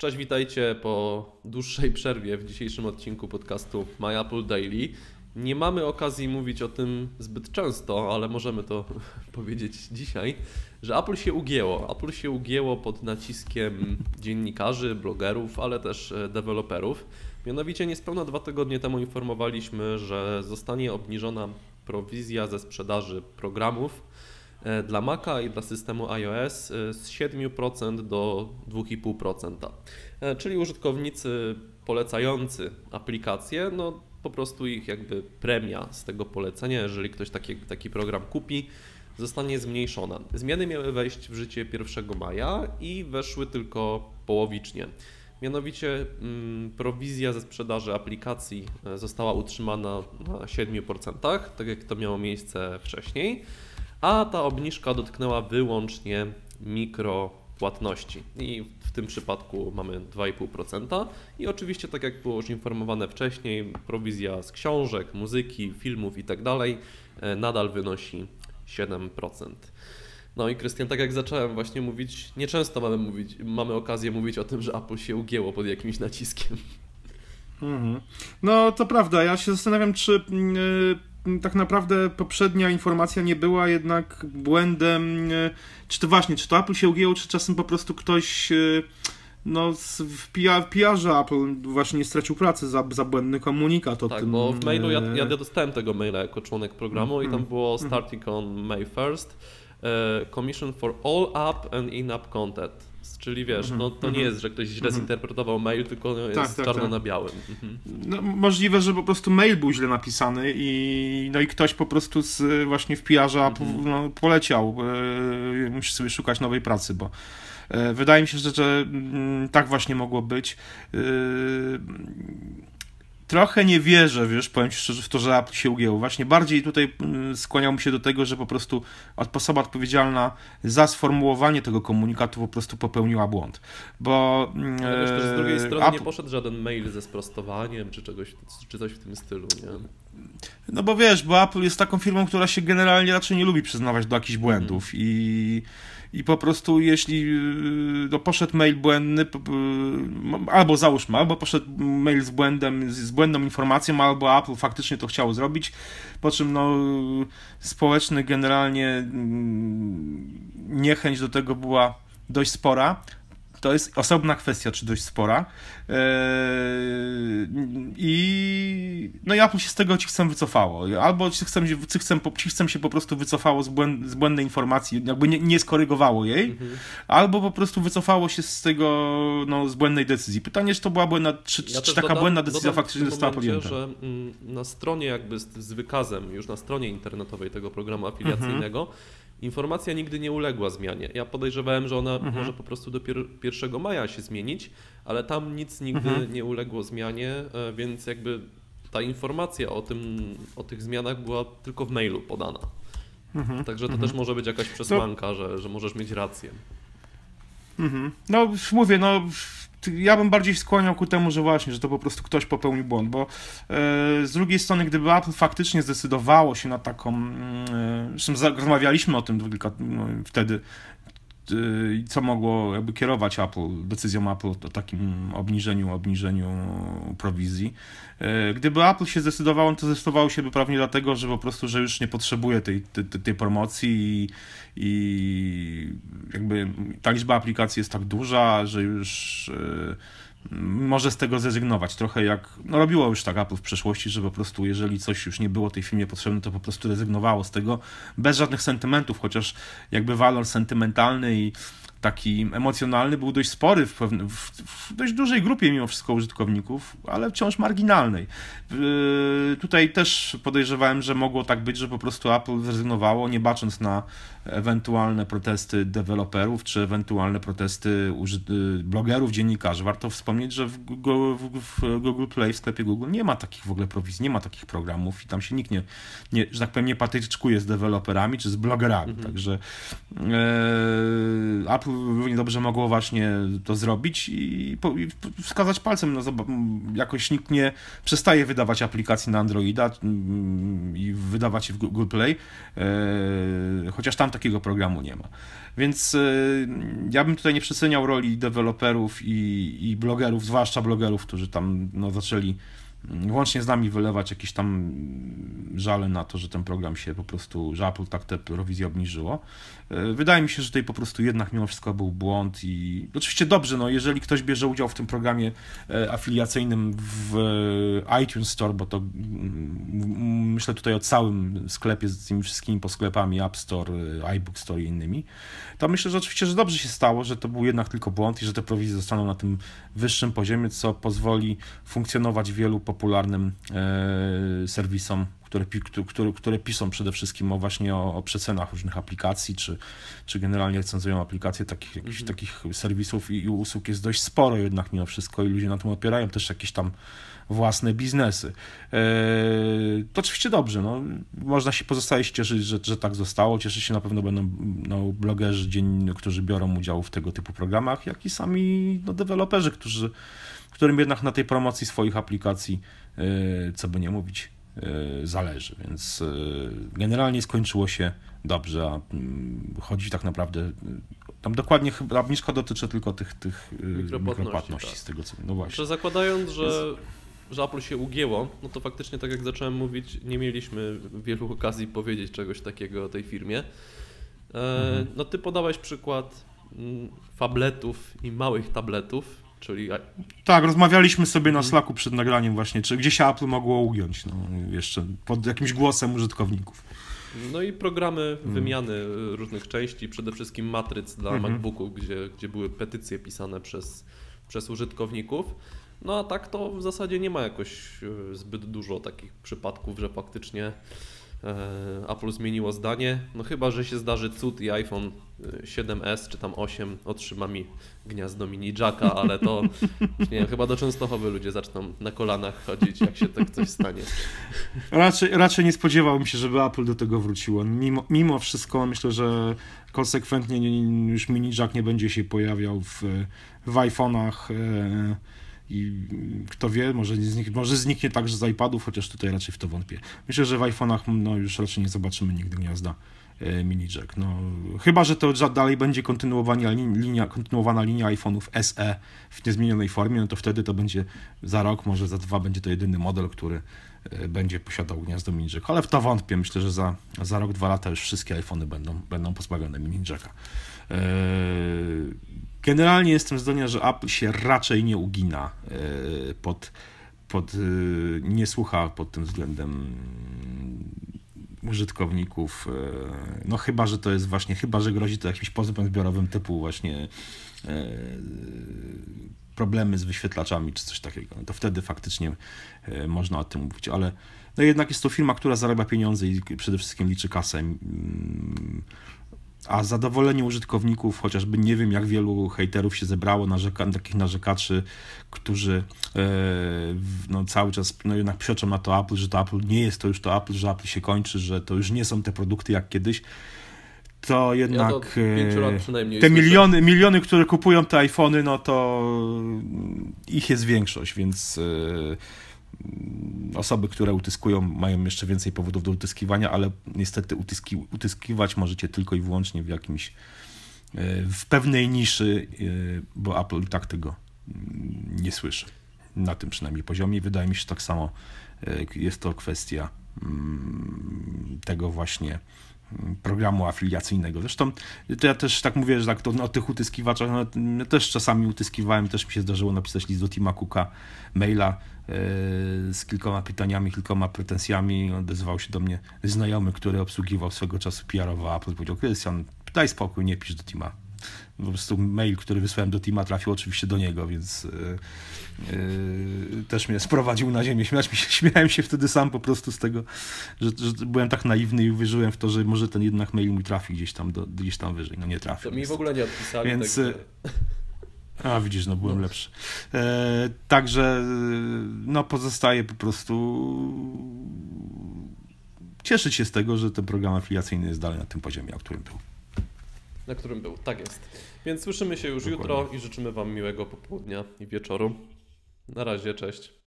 Cześć, witajcie po dłuższej przerwie w dzisiejszym odcinku podcastu My Apple Daily. Nie mamy okazji mówić o tym zbyt często, ale możemy to powiedzieć dzisiaj, że Apple się ugięło. Apple się ugięło pod naciskiem dziennikarzy, blogerów, ale też e, deweloperów. Mianowicie niespełna dwa tygodnie temu informowaliśmy, że zostanie obniżona prowizja ze sprzedaży programów dla Maca i dla systemu iOS e, z 7% do 2,5%. E, czyli użytkownicy polecający aplikacje, no po prostu ich jakby premia z tego polecenia, jeżeli ktoś taki, taki program kupi, zostanie zmniejszona. Zmiany miały wejść w życie 1 maja i weszły tylko połowicznie. Mianowicie mm, prowizja ze sprzedaży aplikacji została utrzymana na 7%, tak jak to miało miejsce wcześniej a ta obniżka dotknęła wyłącznie mikropłatności. I w tym przypadku mamy 2,5%. I oczywiście, tak jak było już informowane wcześniej, prowizja z książek, muzyki, filmów itd. Tak e, nadal wynosi 7%. No i Krystian, tak jak zacząłem właśnie mówić, nieczęsto mamy, mówić, mamy okazję mówić o tym, że Apple się ugięło pod jakimś naciskiem. Mhm. No to prawda, ja się zastanawiam, czy yy tak naprawdę poprzednia informacja nie była jednak błędem, e, czy to właśnie, czy to Apple się ugięło, czy czasem po prostu ktoś e, no, w, PR, PR-ze Apple właśnie nie stracił pracy za, za błędny komunikat o tak, tym. bo w mailu ja, ja dostałem tego maila jako członek programu mm, i tam mm, było mm. starting on May 1st, uh, commission for all app and in-app content Czyli wiesz, no to nie mhm. jest, że ktoś źle mhm. zinterpretował mail, tylko jest tak, tak, czarno tak. na białym. Mhm. No, możliwe, że po prostu mail był źle napisany i no i ktoś po prostu z, właśnie w PR-ze no, poleciał. E, musi sobie szukać nowej pracy, bo e, wydaje mi się, że, że mm, tak właśnie mogło być. E, trochę nie wierzę, wiesz, powiem ci szczerze, w to, że Apple się ugięło. Właśnie bardziej tutaj mm, skłaniał mi się do tego, że po prostu osoba odpowiedzialna za sformułowanie tego komunikatu po prostu popełniła błąd. Bo... Mm, Ale wiesz, z drugiej strony Apple... nie poszedł żaden mail ze sprostowaniem, czy, czegoś, czy coś w tym stylu, nie? No bo wiesz, bo Apple jest taką firmą, która się generalnie raczej nie lubi przyznawać do jakichś błędów mm. i i po prostu jeśli y, no, poszedł mail błędny, albo załóżmy, albo poszedł mail z błędem, z błędną informacją, albo Apple faktycznie to chciało zrobić, po czym no społeczny generalnie mm, niechęć do tego była dość spora, to jest osobna kwestia, czy dość spora. Eee, I no i Apple się z tego chcę wycofało. Albo chcę, chcę, chcę się po prostu wycofało z, błęd, z błędnej informacji, jakby nie, nie skorygowało jej, mhm. albo po prostu wycofało się z tego, no, z błędnej decyzji. Pytanie, czy to była błędna, czy, ja czy taka dodam, błędna decyzja faktycznie została podjęta. że mm, na stronie jakby z, z, wykazem, już na stronie internetowej tego programu afiliacyjnego, mhm Informacja nigdy nie uległa zmianie. Ja podejrzewałem, że ona mhm. może po prostu dopiero 1 maja się zmienić, ale tam nic nigdy mhm. nie uległo zmianie, e, więc jakby ta informacja o, tym, o tych zmianach była tylko w mailu podana. Mhm. Także to też mhm. może być jakaś przesłanka, to... że, że możesz mieć rację. Mhm. No, mówię, no ja bym bardziej skłaniał ku temu, że właśnie, że to po prostu ktoś popełnił błąd, bo e, z drugiej strony, gdyby Apple faktycznie zdecydowało się na taką, e, zresztą rozmawialiśmy o tym no, wtedy, co mogło jakby kierować Apple, decyzją Apple o takim obniżeniu, obniżeniu prowizji. Y, gdyby Apple się zdecydowało, to zdecydowało się by prawnie dlatego, że po prostu, że już nie potrzebuje tej, tej, tej promocji i, i jakby ta liczba aplikacji jest tak duża, że już y, może z tego zrezygnować. Trochę jak no robiło już tak Apple w przeszłości, że po prostu jeżeli coś już nie było tej firmie potrzebne, to po prostu rezygnowało z tego bez żadnych sentymentów, chociaż jakby walor sentymentalny i taki emocjonalny był dość spory w, pewne, w, w, dość dużej grupie mimo wszystko użytkowników, ale wciąż marginalnej. Yy, tutaj też podejrzewałem, że mogło tak być, że po prostu Apple zrezygnowało, nie bacząc na ewentualne protesty deweloperów, czy ewentualne protesty yy, blogerów, dziennikarzy. Warto wspomnieć, że w Google, w Google Play, w sklepie Google nie ma takich w ogóle prowizji, nie ma takich programów i tam się nikt nie, nie że tak powiem, nie patyczkuje z deweloperami, czy z blogerami. Mhm. Także yy, Apple Apple równie dobrze mogło właśnie to zrobić i, po, i wskazać palcem, no jakoś nikt nie przestaje wydawać aplikacji na Androida mm, i wydawać je w Google Play, e, chociaż tam takiego programu nie ma. Więc e, ja bym tutaj nie przeceniał roli deweloperów i, i blogerów, zwłaszcza blogerów, którzy tam no, zaczęli łącznie z nami wylewać jakieś tam żale na to, że ten program się po prostu, że Apple tak te prowizje obniżyło. E, wydaje mi się, że tutaj po prostu jednak mimo wszystko był błąd i oczywiście dobrze, no jeżeli ktoś bierze udział w tym programie e, afiliacyjnym w iTunes Store, bo to myślę tutaj o całym sklepie z tymi wszystkimi posklepami App Store, e, iBook Store i innymi, to myślę, że oczywiście, że dobrze się stało, że to był jednak tylko błąd i że te prowizje zostaną na tym wyższym poziomie, co pozwoli funkcjonować wielu popularnym e, serwisom, które, które, które piszą przede wszystkim o właśnie o, o przecenach różnych aplikacji, czy, czy generalnie recenzują aplikacje takich, jakichś, mhm. takich serwisów i, i usług jest dość sporo jednak mimo wszystko i ludzie na tym opierają też jakieś tam własne biznesy. E, to oczywiście dobrze, no, można się pozostaje się cieszyć, że, że tak zostało. Cieszyć się na pewno będą no, blogerzy, dzień, którzy biorą udział w tego typu programach, jak i sami no, deweloperzy, którzy, którym jednak na tej promocji swoich aplikacji, e, co by nie mówić, e, zależy. Więc generalnie skończyło się dobrze, a mm, chodzi tak naprawdę tam dokładnie chyba obniżka dotyczy tylko tych, tych mikropłatności, mikropłatności tak. z tego co. No właśnie. Że zakładając, że że Apple się ugięło, no to faktycznie, tak jak zacząłem mówić, nie mieliśmy wielu okazji powiedzieć czegoś takiego o tej firmie. E, mhm. No ty podałeś przykład mm, fabletów i małych tabletów, czyli... Tak, rozmawialiśmy sobie na. Slacku przed nagraniem właśnie, czy gdzie się Apple mogło ugiąć, no jeszcze pod jakimś głosem użytkowników. No i programy mhm. wymiany różnych części, przede wszystkim matryc dla mhm. MacBooków, gdzie, gdzie były petycje pisane przez, przez użytkowników. No a tak to w zasadzie nie ma jakoś e, zbyt dużo takich przypadków, że faktycznie Apple zmieniło zdanie. No chyba, że się zdarzy cud i iPhone 7S czy tam 8 otrzyma mi gniazdo mini jacka, ale to nie wiem, chyba do Częstochowy ludzie zaczną na kolanach chodzić, jak się tak coś stanie. Raczej, raczej nie spodziewałbym się, żeby Apple do tego wróciło. Mimo, mimo wszystko myślę, że konsekwentnie już mini jack nie będzie się pojawiał w, w iPhone'ach. I kto wie, może, znik, może zniknie także z iPadów, chociaż tutaj raczej w to wątpię. Myślę, że w iPhone'ach no, już raczej nie zobaczymy nigdy gniazda e, mini jack. No, chyba, że to dalej będzie kontynuowana linia, kontynuowana linia iPhone'ów SE w niezmienionej formie, no to wtedy to będzie za rok, może za dwa będzie to jedyny model, który będzie posiadał gniazdo mini jack. Ale w to wątpię. Myślę, że za, za rok, dwa lata już wszystkie iPhony będą, będą pozbawione mini jacka. Eee, Generalnie jestem zdania, że Apple się raczej nie ugina e, pod, pod nie słucha pod tym względem użytkowników. E, no chyba, że to jest właśnie, chyba, że grozi to jakimś pozwem zbiorowym typu właśnie problemy z wyświetlaczami czy coś takiego. No to wtedy faktycznie można o tym mówić, ale no jednak jest to firma, która zarabia pieniądze i przede wszystkim liczy kasę. A zadowolenie użytkowników, chociażby nie wiem jak wielu hejterów się zebrało, narzeka, takich narzekaczy, którzy e, no, cały czas no, jednak przeczą na to Apple, że to Apple nie jest to już to Apple, że Apple się kończy, że to już nie są te produkty jak kiedyś. To jednak ja e, te miliony, miliony, które kupują te iPhony, no to ich jest większość, więc e, osoby, które utyskują, mają jeszcze więcej powodów do utyskiwania, ale niestety utyski, utyskiwać możecie tylko i wyłącznie w jakimś, e, w pewnej niszy, e, bo Apple i tak tego mm, nie słyszy. Na tym przynajmniej poziomie. Wydaje mi się, że tak samo e, jest to kwestia mm, tego właśnie programu afiliacyjnego. Zresztą to ja też tak mówię, że tak to, no, o tych utyskiwaczach, no, ja też czasami utyskiwałem, też mi się zdarzyło napisać list do Tima Cooka, maila yy, z kilkoma pytaniami, kilkoma pretensjami. Odezwał się do mnie znajomy, który obsługiwał swego czasu PR-owa Apple. Powiedział, Krystian, daj spokój, nie pisz do Tima po prostu mail, który wysłałem do Tima trafił oczywiście do niego, więc yy, yy, też mnie sprowadził na ziemię. Śmiać mi się, śmiałem się wtedy sam po prostu z tego, że, że byłem tak naiwny i uwierzyłem w to, że może ten jednak mail mi trafi gdzieś tam, do, gdzieś tam wyżej. No nie trafił. To mi w ogóle nie odpisali. Więc, tak, A, widzisz, no byłem no. lepszy. E, także no pozostaje po prostu cieszyć się z tego, że ten program afiliacyjny jest dalej na tym poziomie, o którym był. Na którym był, tak jest. Więc słyszymy się już Dokładnie. jutro i życzymy Wam miłego popołudnia i wieczoru. Na razie, cześć.